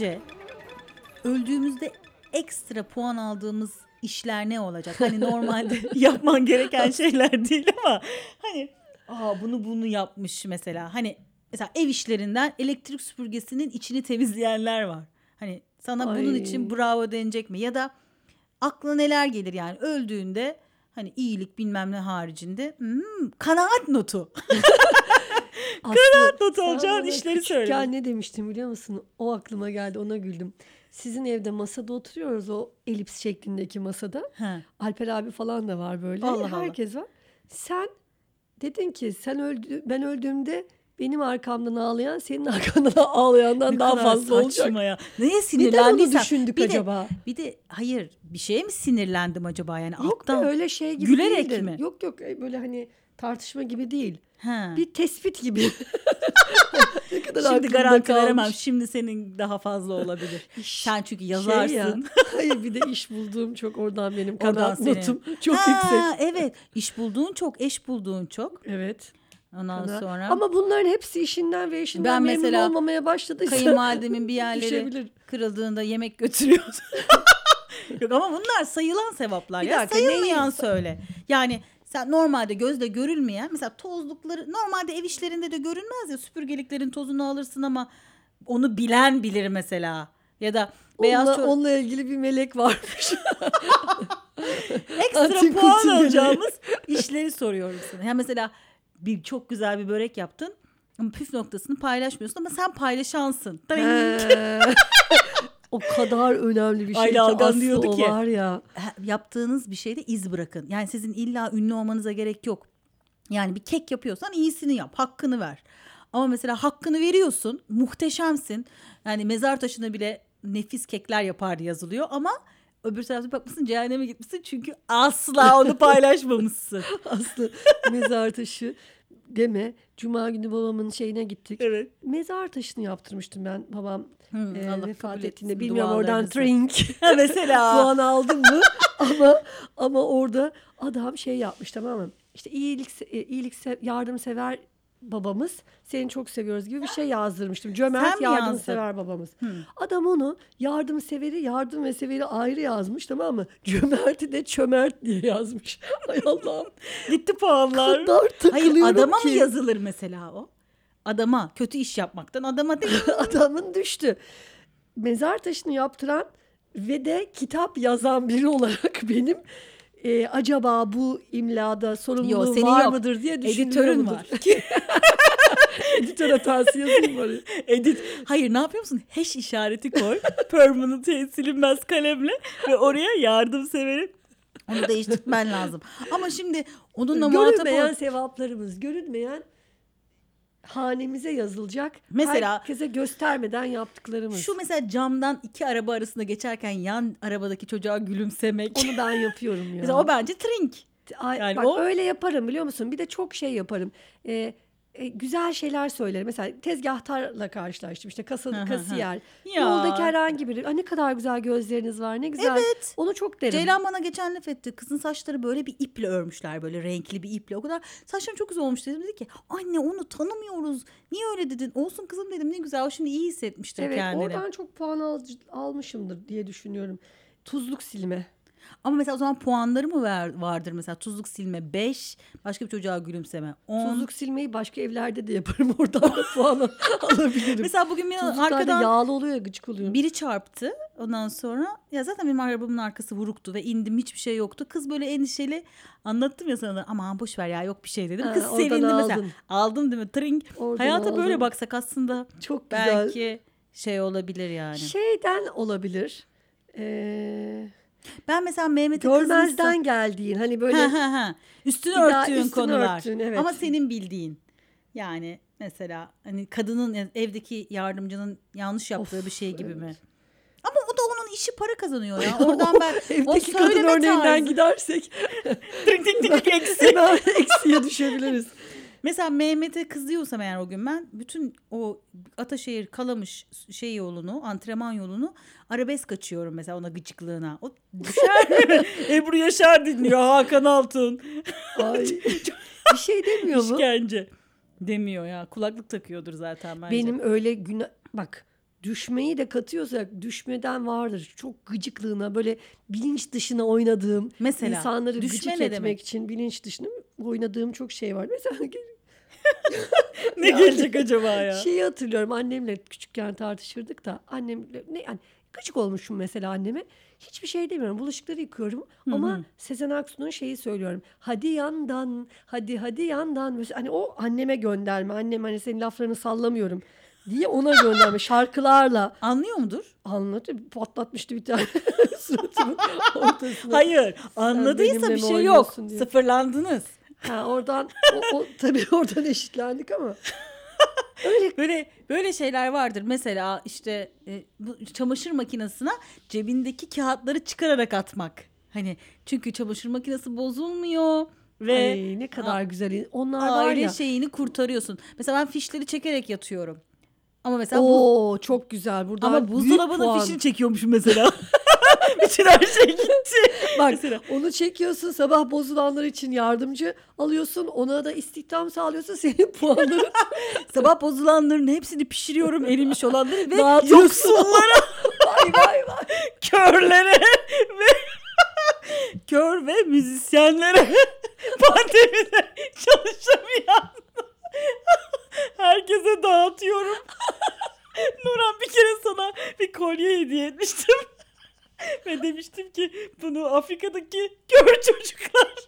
Sence öldüğümüzde ekstra puan aldığımız işler ne olacak? Hani normalde yapman gereken şeyler değil ama hani aa bunu bunu yapmış mesela. Hani mesela ev işlerinden elektrik süpürgesinin içini temizleyenler var. Hani sana bunun Ay. için bravo denecek mi? Ya da aklına neler gelir yani öldüğünde hani iyilik bilmem ne haricinde hmm, kanaat notu. Aslı, not alacağın işleri söyle. ne demiştin biliyor musun? O aklıma geldi ona güldüm. Sizin evde masada oturuyoruz o elips şeklindeki masada. Ha. Alper abi falan da var böyle. Allah Allah. Herkes var. Sen dedin ki sen öldü ben öldüğümde benim arkamdan ağlayan senin arkandan ağlayandan Ne daha kadar fazla olacak. ya. Neye Neden onu düşündük bir de- acaba? Bir de hayır bir şeye mi sinirlendim acaba yani Yok alttan. öyle şey gibi Gülerek değildi. mi? Yok yok e, böyle hani tartışma gibi değil. Ha. Bir tespit gibi. ne kadar Şimdi garanti kalmış. veremem. Şimdi senin daha fazla olabilir. Sen çünkü yazarsın. Şey ya, hayır bir de iş bulduğum çok oradan benim Oradan senin. notum çok Ha, yüksek. Evet. İş bulduğun çok, eş bulduğun çok. Evet. Ondan Kanaat. sonra Ama bunların hepsi işinden ve işinden Ben memnun mesela olmamaya başladıysa kayınvalidemin bir yerleri düşebilir. kırıldığında yemek götürüyordu. Yok ama bunlar sayılan sevaplar Bir ya. dakika, Sayılmayan neyi- söyle. Yani sen normalde gözle görülmeyen mesela tozlukları normalde ev işlerinde de görünmez ya süpürgeliklerin tozunu alırsın ama onu bilen bilir mesela. Ya da beyaz onunla, çor- onunla ilgili bir melek varmış. ekstra Antin puan alacağımız işleri soruyorum sana. Ya mesela bir çok güzel bir börek yaptın ama püf noktasını paylaşmıyorsun ama sen paylaşansın. o kadar önemli bir şey Ayla ki Algan Aslı diyordu o ki. var ya. Yaptığınız bir şeyde iz bırakın. Yani sizin illa ünlü olmanıza gerek yok. Yani bir kek yapıyorsan iyisini yap, hakkını ver. Ama mesela hakkını veriyorsun, muhteşemsin. Yani mezar taşına bile nefis kekler yapardı yazılıyor ama öbür tarafta bakmışsın cehenneme gitmişsin çünkü asla onu paylaşmamışsın. Aslı mezar taşı deme. Cuma günü babamın şeyine gittik. evet. Mezar taşını yaptırmıştım ben babam Hmm, e, Allah vefat ettiğinde. Bilmiyorum oradan trink mesela. puan aldım mı ama ama orada adam şey yapmış tamam mı? İşte iyilik e, iyilik yardımsever babamız seni çok seviyoruz gibi bir şey yazdırmıştım. Cömert yardımsever babamız. Adam onu yardımseveri yardım ve severi ayrı yazmış tamam mı? Cömerti de çömert diye yazmış. Ay Allah'ım. Gitti puanlar. Kadar Hayır adama ki. mı yazılır mesela o? Adama kötü iş yapmaktan adama değil. Adamın düştü. Mezar taşını yaptıran ve de kitap yazan biri olarak benim e, acaba bu imlada sorumluluğum senin var yok. mıdır diye Editörün düşünüyorumdur. var. Editör hatası yazayım bari. Edit. Hayır ne yapıyor musun? Hash işareti koy. Permanent silinmez kalemle ve oraya yardımseverin onu değiştirmen lazım. Ama şimdi onunla muhatap Görünmeyen ol. sevaplarımız, görünmeyen hanemize yazılacak. Mesela- herkese göstermeden yaptıklarımız. Şu mesela camdan iki araba arasında geçerken yan arabadaki çocuğa gülümsemek. Onu ben yapıyorum ya. Mesela o bence trink. Ay, Yani bak o- öyle yaparım biliyor musun? Bir de çok şey yaparım. Ee, e, güzel şeyler söylerim. Mesela tezgahtarla karşılaştım. İşte kasa, kasiyer. Ya. Yoldaki herhangi biri. "Aa, ne kadar güzel gözleriniz var. Ne güzel. Evet. Onu çok derim. Ceylan bana geçen laf etti. Kızın saçları böyle bir iple örmüşler böyle renkli bir iple. O kadar saçların çok güzel olmuş dedim. Dedi ki anne onu tanımıyoruz. Niye öyle dedin? Olsun kızım dedim ne güzel. O şimdi iyi hissetmiştir evet kendini. oradan çok puan al- almışımdır diye düşünüyorum. Tuzluk silme. Ama mesela o zaman puanları mı ver, vardır mesela tuzluk silme 5, başka bir çocuğa gülümseme 10. Tuzluk silmeyi başka evlerde de yaparım. Oradan da puan al- alabilirim. Mesela bugün bir Tuzluklar da arkadan yağlı oluyor ya gıcık oluyor. biri çarptı. Ondan sonra ya zaten benim arabamın arkası vuruktu ve indim hiçbir şey yoktu. Kız böyle endişeli anlattım ya sana aman boş ver ya yok bir şey dedim. Ha, Kız oradan sevindi mesela. aldın. Aldım değil mi? Trink. Oradan Hayata böyle aldın. baksak aslında Çok güzel. belki şey olabilir yani. Şeyden olabilir. Ee, Ben mesela Mehmet'e görmezden kızmışsam- geldiğin hani böyle. Üstünü örttüğün üstünü konular. örttüğün, evet. Ama senin bildiğin. Yani mesela hani kadının yani evdeki yardımcının yanlış yaptığı bir şey gibi mi? Ama o da onun işi para kazanıyor ya. Oradan ben o evdeki kadın örneğinden tarzı- gidersek Tink tink tink eksi. eksiye düşebiliriz. Mesela Mehmet'e kızıyorsam eğer o gün ben bütün o Ataşehir Kalamış şey yolunu, antrenman yolunu arabesk açıyorum mesela ona gıcıklığına. O düşer? Ebru Yaşar dinliyor Hakan Altun. Ay, bir şey demiyor mu? İşkence. Demiyor ya. Kulaklık takıyordur zaten bence. Benim öyle günah bak düşmeyi de katıyorsak düşmeden vardır. Çok gıcıklığına böyle bilinç dışına oynadığım Mesela, insanları düşme gıcık etmek demek? için bilinç dışına oynadığım çok şey var. Mesela ne Yani- gelecek acaba ya? Şeyi hatırlıyorum annemle küçükken tartışırdık da annemle ne yani gıcık olmuşum mesela anneme. Hiçbir şey demiyorum. Bulaşıkları yıkıyorum ama Sezen Aksu'nun şeyi söylüyorum. Hadi yandan, hadi hadi yandan. Mesela hani o anneme gönderme. Annem hani senin laflarını sallamıyorum diye ona gönderme şarkılarla Anlıyor mudur? anlatıyor. Patlatmıştı bir tane suratımın ortasına. Hayır. Anladıysa bir şey yok. diye. Sıfırlandınız. Ha, oradan o, o, tabii oradan eşitlendik ama. Öyle Böyle böyle şeyler vardır. Mesela işte e, bu çamaşır makinesine cebindeki kağıtları çıkararak atmak. Hani çünkü çamaşır makinesi bozulmuyor ve Ay, ne kadar güzel. Onlar var aile ya. şeyini kurtarıyorsun. Mesela ben fişleri çekerek yatıyorum. Ama mesela bu Oo çok güzel. Burada ama buzdolabının fişini çekiyormuşum mesela. Bütün her şey gitti. Bak Mesela. onu çekiyorsun sabah bozulanlar için yardımcı alıyorsun. Ona da istihdam sağlıyorsun. Senin puanların Sabah bozulanların hepsini pişiriyorum erimiş olanları ve Dağıtıyorsun. yoksullara, vay vay vay. körlere ve kör ve müzisyenlere pandemide çalışamayan herkese dağıtıyorum. Nurhan bir kere sana bir kolye hediye etmiştim. Ve demiştim ki bunu Afrika'daki kör çocuklar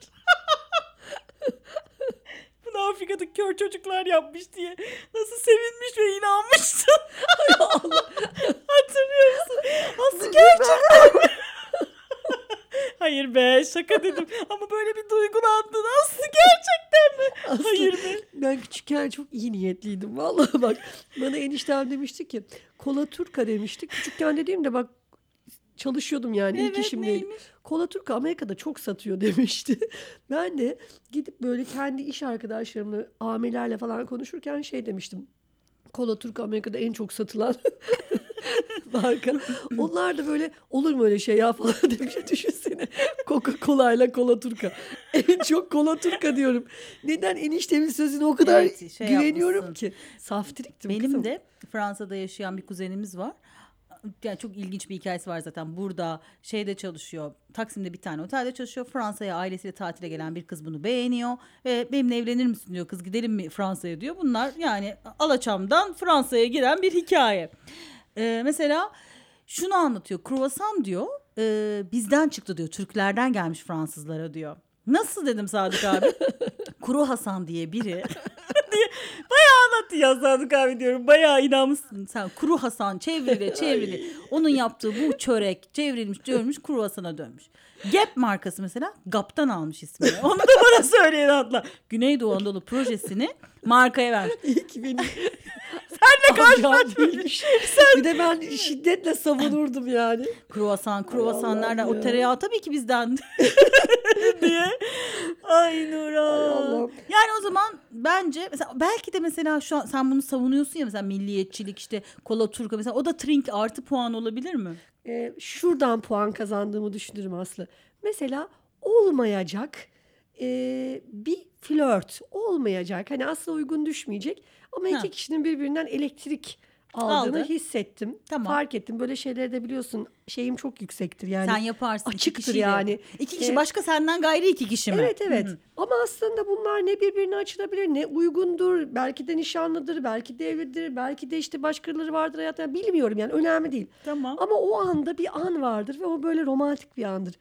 bunu Afrika'daki kör çocuklar yapmış diye nasıl sevinmiş ve inanmıştın. Hatırlıyor musun? Nasıl gerçekten? Hayır be şaka dedim ama böyle bir duygulandın. Nasıl gerçekten mi? Aslı, Hayır be. Ben küçükken çok iyi niyetliydim. Vallahi bak bana eniştem demişti ki kola turka demişti. Küçükken dediğimde bak çalışıyordum yani ilk Evet işimdeydim. neymiş? Kola Turka Amerika'da çok satıyor demişti. Ben de gidip böyle kendi iş arkadaşlarımla, amirlerle falan konuşurken şey demiştim. Kola Turka Amerika'da en çok satılan marka. Onlar da böyle olur mu öyle şey ya falan demiş. Düşünsene. Coca-Cola ile Kola Turka. En çok Kola Turka diyorum. Neden eniştemin sözüne o kadar Evet, şey güveniyorum yapmışsın. ki. Saftiriktim Benim kızım. de Fransa'da yaşayan bir kuzenimiz var. Yani çok ilginç bir hikayesi var zaten. Burada şeyde çalışıyor. Taksim'de bir tane otelde çalışıyor. Fransa'ya ailesiyle tatile gelen bir kız bunu beğeniyor. Ve benimle evlenir misin diyor kız gidelim mi Fransa'ya diyor. Bunlar yani Alaçam'dan Fransa'ya giden bir hikaye. Ee, mesela şunu anlatıyor. Kruvasan diyor e, bizden çıktı diyor. Türklerden gelmiş Fransızlara diyor. Nasıl dedim Sadık abi? Kuru Hasan diye biri anlatıyor Sadık abi diyorum. Bayağı inanmışsın sen. Kuru Hasan çevrili çevrili. Onun yaptığı bu çörek çevrilmiş çevrilmiş Kuru Hasan'a dönmüş. Gap markası mesela Gap'tan almış ismini. Onu da bana söyleyen atla. Güneydoğu Anadolu projesini markaya ki beni Senle karşılaşmış. Bir de ben şiddetle savunurdum yani. Kruvasan, kruvasan nereden? O ya. tereyağı tabii ki bizden diye. Ay Nura. Ay Allah'ım. yani o zaman bence mesela belki de mesela şu an sen bunu savunuyorsun ya mesela milliyetçilik işte kola turka mesela o da trink artı puan olabilir mi? Ee, şuradan puan kazandığımı düşünürüm Aslı. Mesela olmayacak e, bir flört olmayacak. Hani aslında uygun düşmeyecek ama iki Ha. kişinin birbirinden elektrik aldığını Aldı. hissettim. Tamam. Fark ettim. Böyle şeyleri de biliyorsun şeyim çok yüksektir yani. sen yaparsın. iki açıktır kişiyle. yani. İki kişi Ee, başka senden gayri iki kişi mi? Evet evet. Hı hı. Ama aslında bunlar ne birbirine açılabilir ne uygundur. Belki de nişanlıdır, belki de evlidir, belki de işte başkaları vardır hayatta. Bilmiyorum yani önemli değil. Tamam. Ama o anda bir an vardır ve o böyle romantik bir andır.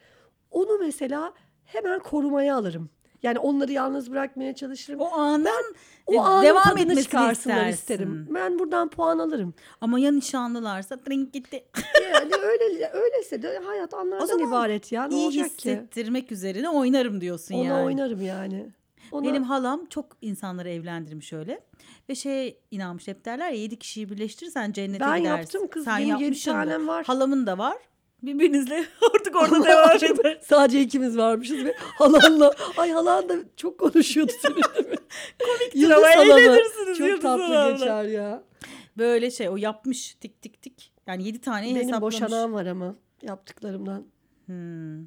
Onu mesela hemen korumaya alırım. Yani onları yalnız bırakmaya çalışırım. O anın o e, anın devam etmesini çıkarsınlar istersin. isterim. Ben buradan puan alırım. Ama ya nişanlılarsa trink gitti. Yani öyle öyleyse de hayat anlardan zaman ibaret ya. Ne İyi olacak ki? hissettirmek üzerine oynarım diyorsun Ona yani. oynarım yani. Ona... Benim halam çok insanları evlendirmiş öyle. Ve şey inanmış hep derler ya yedi kişiyi birleştirirsen cennete Ben gidersin. yaptım kız, Sen benim yedi yapmışsın da. tanem var. Halamın da var. Birbirinizle artık orada devam edin. Sadece ikimiz varmışız ve halanla ay halan da çok konuşuyordu seninle. Komik ama eğlenirsiniz Çok tatlı Hanım'la. geçer ya. Böyle şey o yapmış tik tik tik. Yani yedi taneyi Benim hesaplamış. boşanan var ama yaptıklarımdan. Hmm.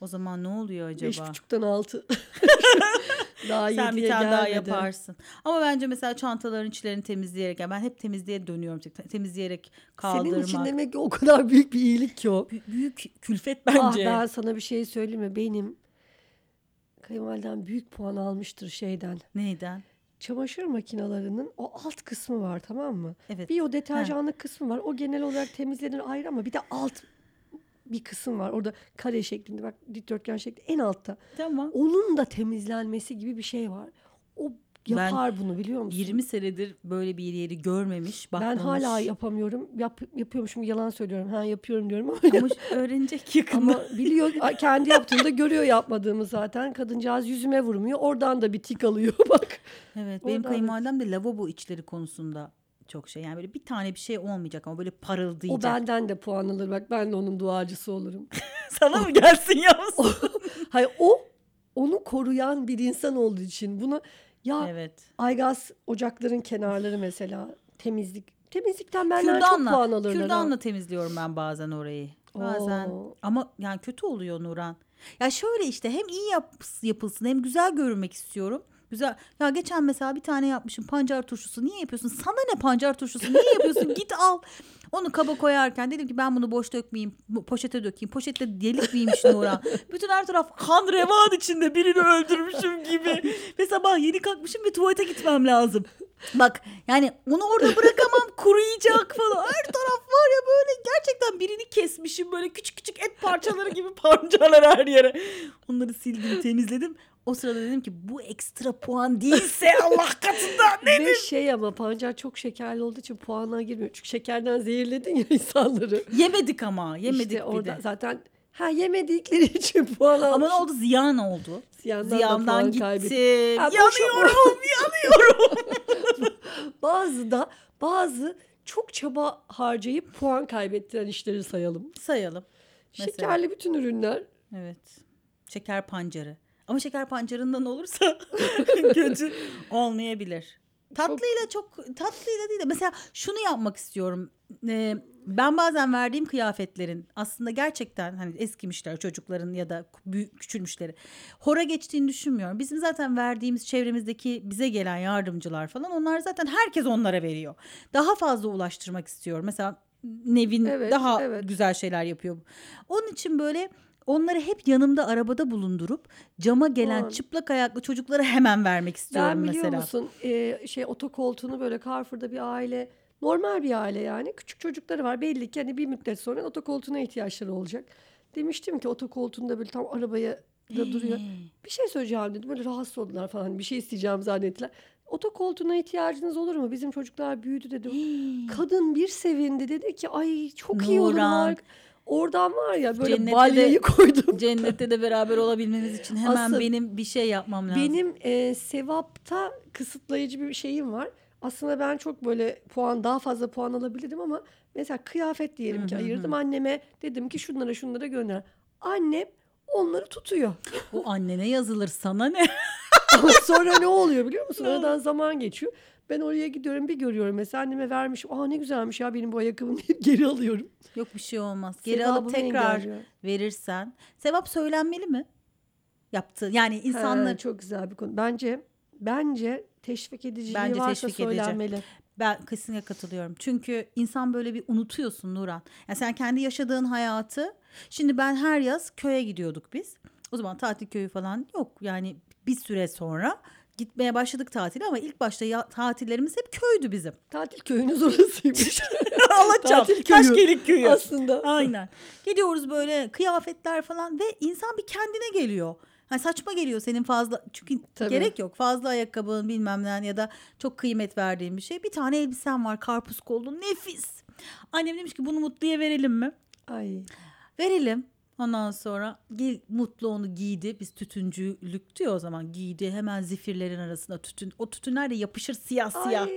O zaman ne oluyor acaba? Beş buçuktan altı. Daha Sen bir tane daha yaparsın. Ama bence mesela çantaların içlerini temizleyerek yani ben hep temizliğe dönüyorum. Te- Temizleyerek kaldırmak. Senin için demek ki o kadar büyük bir iyilik ki o. Bü- büyük külfet Ah bence. ben sana bir şey söyleyeyim mi? Benim kayınvalidem büyük puan almıştır şeyden. Neyden? Çamaşır makinelerinin o alt kısmı var tamam mı? Evet. Bir o deterjanlık kısmı var. O genel olarak temizlenir ayrı ama bir de alt bir kısım var. Orada kare şeklinde bak dikdörtgen şeklinde en altta. Tamam. Onun da temizlenmesi gibi bir şey var. O yapar bunu biliyor musun? 20 senedir böyle bir yeri görmemiş, ben bakmamış. hala yapamıyorum. Yap, yapıyormuşum yalan söylüyorum. Ha yapıyorum diyorum ama Ama öğrenecek yakında. Ama biliyor kendi yaptığında görüyor yapmadığımı zaten. Kadıncağız yüzüme vurmuyor. Oradan da bir tik alıyor bak. Evet benim Oradan- kayınvalidem de lavabo içleri konusunda çok şey. Yani böyle bir tane bir şey olmayacak ama böyle O parıldayacak. benden de puan alır bak. Ben de onun duacısı olurum. Sana mı gelsin yavrum? Hayır o onu koruyan bir insan olduğu için bunu ya evet. aygaz ocakların kenarları mesela temizlik temizlikten çok Kürdanla, puan alırlar. ha. kürdanla temizliyorum ben bazen orayı. Bazen. Oo. Ama yani kötü oluyor Nuran. Ya şöyle işte hem iyi yap, yapılsın hem güzel görünmek istiyorum. Güzel. Ya geçen mesela bir tane yapmışım pancar turşusu. Niye yapıyorsun? Sana ne pancar turşusu? Niye yapıyorsun? Git al. Onu kaba koyarken dedim ki ben bunu boş dökmeyeyim. Poşete dökeyim. Poşette delik miymiş Nuran? Bütün her taraf kan revan içinde birini öldürmüşüm gibi. Ve sabah yeni kalkmışım ve tuvalete gitmem lazım. Bak yani onu orada bırakamam kuruyacak falan. Her taraf var ya böyle gerçekten birini kesmişim böyle küçük küçük et parçaları gibi pancarlar her yere. Onları sildim temizledim. O sırada dedim ki bu ekstra puan değilse Allah katında ne? Ve şey ama pancar çok şekerli olduğu için puana girmiyor. Çünkü şekerden zehirledin ya insanları. Yemedik ama yemedik işte bir orada de. zaten ha yemedikleri için puan almış. Ama ne oldu ziyan oldu. Ziyandan da Ziyandan boşa- Yanıyorum yanıyorum. Bazı da bazı çok çaba harcayıp puan kaybettiren işleri sayalım. Sayalım. Mesela. Şekerli bütün ürünler. Evet. Şeker pancarı. Ama şeker pancarından olursa kötü olmayabilir. Tatlıyla çok tatlıyla değil de mesela şunu yapmak istiyorum. Ee, ben bazen verdiğim kıyafetlerin aslında gerçekten hani eskimişler çocukların ya da büyük küçülmüşleri hora geçtiğini düşünmüyorum. Bizim zaten verdiğimiz çevremizdeki bize gelen yardımcılar falan onlar zaten herkes onlara veriyor. Daha fazla ulaştırmak istiyorum. Mesela Nevin Evet, daha evet. güzel şeyler yapıyor. Onun için böyle onları hep yanımda arabada bulundurup cama gelen Aman. çıplak ayaklı çocuklara hemen vermek istiyorum Ben biliyor mesela. musun e, şey otokoltuğunu böyle Carrefour'da bir aile normal bir aile yani küçük çocukları var belli ki hani bir müddet sonra otokoltuğuna ihtiyaçları olacak. Demiştim ki otokoltuğunda böyle tam arabaya da duruyor. Bir şey söyleyeceğim dedim böyle rahatsız oldular falan bir şey isteyeceğim zannettiler. Otokoltuğuna ihtiyacınız olur mu? Bizim çocuklar büyüdü dedim. Kadın bir sevindi dedi ki ay çok iyi olur. Nuran. harika." Oradan var ya böyle Cennette de- balyayı koydum. Cennette de beraber olabilmeniz için hemen Asıl benim bir şey yapmam lazım. Benim e, sevapta kısıtlayıcı bir şeyim var. Aslında ben çok böyle puan daha fazla puan alabilirdim ama mesela kıyafet diyelim ki ayırdım anneme dedim ki şunlara şunlara gönder. Annem onları tutuyor. O annene yazılır sana ne? Ama sonra ne oluyor biliyor musun? Aradan zaman geçiyor. Ben oraya gidiyorum bir görüyorum mesela anneme vermiş. Aa ne güzelmiş ya benim bu ayakkabım deyip geri alıyorum. Yok bir şey olmaz. Geri Sevabımı alıp tekrar engelliyor. verirsen. Sevap söylenmeli mi? Yaptı. Yani insanlar çok güzel bir konu. Bence bence teşvik ediciliği Bence varsa teşvik edici. söylenmeli. Ben kesinlikle katılıyorum. Çünkü insan böyle bir unutuyorsun Nuran. Yani sen kendi yaşadığın hayatı. Şimdi ben her yaz köye gidiyorduk biz. O zaman tatil köyü falan yok. Yani bir süre sonra gitmeye başladık tatile ama ilk başta ya, tatillerimiz hep köydü bizim. Tatil köyünüz orasıymış. Alaçam, Tatil köyü. Taşgelik köyü. Aslında. Aynen. Gidiyoruz böyle kıyafetler falan ve insan bir kendine geliyor. Hani saçma geliyor senin fazla çünkü Tabii. gerek yok fazla ayakkabın bilmem ne ya da çok kıymet verdiğin bir şey. Bir tane elbisen var karpuz kollu nefis. Annem demiş ki bunu Mutlu'ya verelim mi? Ay. Verelim. Ondan sonra gel, Mutlu onu giydi. Biz tütüncülük diyor o zaman giydi. Hemen zifirlerin arasında tütün. O tütünler de yapışır siyah siyah. Ay.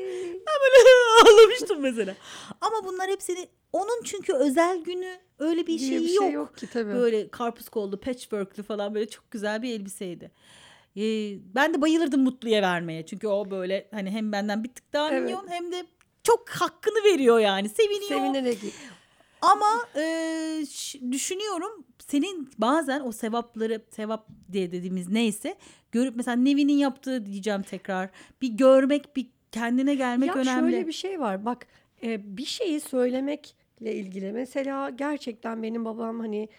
Böyle ağlamıştım mesela. Ama bunlar hepsini onun çünkü özel günü öyle bir şeyi bir yok. şey yok ki tabii. Böyle karpuz kollu, patchwork'lü falan böyle çok güzel bir elbiseydi. Ee, ben de bayılırdım Mutlu'ya vermeye. Çünkü o böyle hani hem benden bir tık daha Evet. minyon hem de çok hakkını veriyor yani. Seviniyor. Sevinerek. Ama e, düşünüyorum senin bazen o sevapları sevap diye dediğimiz neyse görüp mesela Nevin'in yaptığı diyeceğim tekrar. Bir görmek bir kendine gelmek ya önemli. şöyle bir şey var. Bak e, bir şeyi söylemekle ilgili mesela gerçekten benim babam hani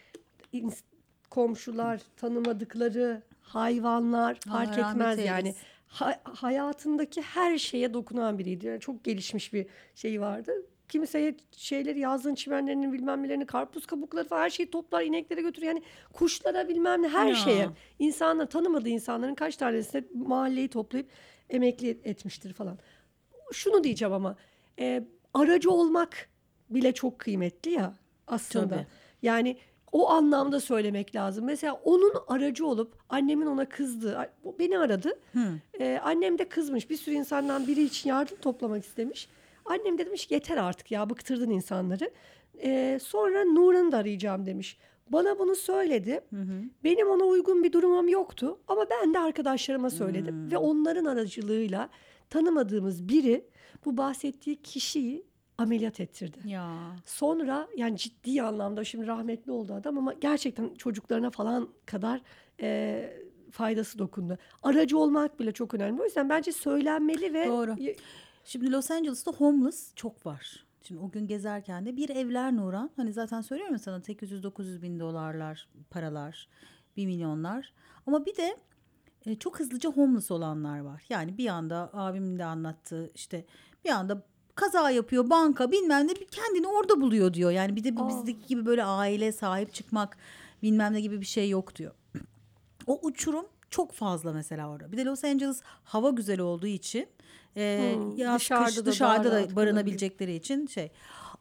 komşular tanımadıkları hayvanlar Allah fark rahmet etmez yani. Ha- hayatındaki her şeye dokunan biriydi. Yani çok gelişmiş bir şey vardı kimseye şeyleri yazdığın çimenlerini bilmem nelerini karpuz kabukları falan her şeyi toplar ineklere götürür yani kuşlara bilmem ne her Ya. şeye insanlar tanımadığı insanların kaç tanesine mahalleyi toplayıp emekli etmiştir falan şunu diyeceğim ama e, aracı olmak bile çok kıymetli ya aslında. Tabii. Yani o anlamda söylemek lazım. Mesela onun aracı olup annemin ona kızdığı, beni aradı. Hı. E, annem de kızmış. Bir sürü insandan biri için yardım toplamak istemiş. Annem de demiş yeter artık ya bıktırdın insanları. E, sonra Nuran'ı da arayacağım demiş. Bana bunu söyledi. Benim ona uygun bir durumum yoktu ama ben de arkadaşlarıma söyledim ve onların aracılığıyla tanımadığımız biri bu bahsettiği kişiyi ameliyat ettirdi. Ya. Sonra yani ciddi anlamda şimdi rahmetli oldu adam ama gerçekten çocuklarına falan kadar e, faydası dokundu. Aracı olmak bile çok önemli. O yüzden bence söylenmeli ve Doğru. Şimdi Los Angeles'ta homeless çok var. Şimdi o gün gezerken de bir evler Nuran. Hani zaten söylüyorum ya sana 800-900 bin dolarlar paralar, 1 milyonlar. Ama bir de e, çok hızlıca homeless olanlar var. Yani bir anda abimin de anlattığı işte bir anda kaza yapıyor banka bilmem ne bir kendini orada buluyor diyor. Yani bir de Aa. bizdeki gibi böyle aile sahip çıkmak bilmem ne gibi bir şey yok diyor. O uçurum çok fazla mesela orada. Bir de Los Angeles hava güzel olduğu için e, Hmm, yaz dışarıda kış da dışarıda da barınabilecekleri için şey.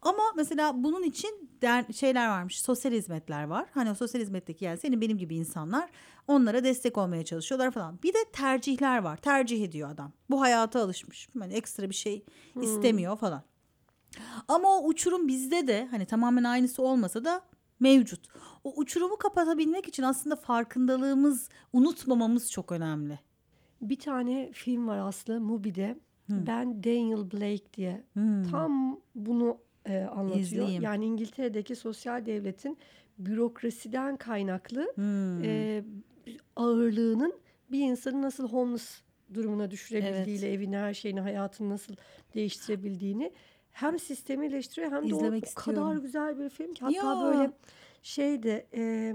Ama mesela bunun için der, şeyler varmış. Sosyal hizmetler var. Hani o sosyal hizmetteki yani senin benim gibi insanlar onlara destek olmaya çalışıyorlar falan. Bir de tercihler var. Tercih ediyor adam. Bu hayata alışmış. Yani ekstra bir şey istemiyor falan. Ama o uçurum bizde de hani tamamen aynısı olmasa da mevcut. O uçurumu kapatabilmek için aslında farkındalığımız, unutmamamız çok önemli. Bir tane film var Aslı Mubi'de. Ben Daniel Blake diye. Hmm. Tam bunu e, anlatıyor. İzleyeyim. Yani İngiltere'deki sosyal devletin bürokrasiden kaynaklı Hmm. e, ağırlığının bir insanı nasıl homeless durumuna düşürebildiğiyle evini, her şeyini, hayatını nasıl değiştirebildiğini hem sistemi eleştiriyor hem de o, o kadar güzel bir film ki hatta Ya. böyle şeyde e,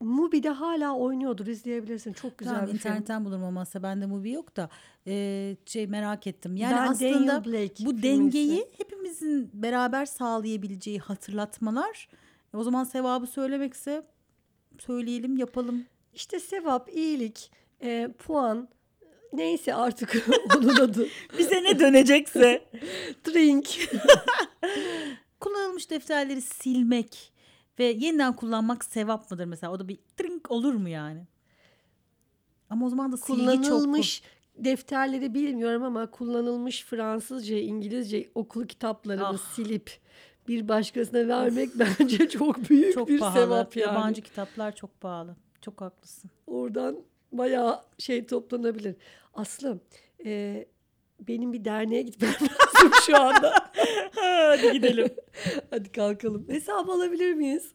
Mubi'de hala oynuyordur izleyebilirsin. Çok güzel Tamam, bir film. internetten bulurum olmazsa bende movie yok da e, şey merak ettim. Yani Ben aslında Blake bu dengeyi ise- hepimizin beraber sağlayabileceği hatırlatmalar. E, o zaman sevabı söylemekse söyleyelim yapalım. İşte sevap, iyilik, e, puan neyse artık onun adı. Bize ne dönecekse. Drink. Kullanılmış defterleri silmek ve yeniden kullanmak sevap mıdır mesela? O da bir trink olur mu yani? Ama o zaman da silgi çok kullanılmış defterleri bilmiyorum ama kullanılmış Fransızca, İngilizce okul kitaplarını Ah. silip bir başkasına vermek bence çok büyük çok bir pahalı. sevap yani. Yabancı kitaplar çok pahalı. Çok haklısın. Oradan bayağı şey toplanabilir. Aslım e, benim bir derneğe gitmem lazım şu anda. Hadi gidelim. Hadi kalkalım. Hesap alabilir miyiz?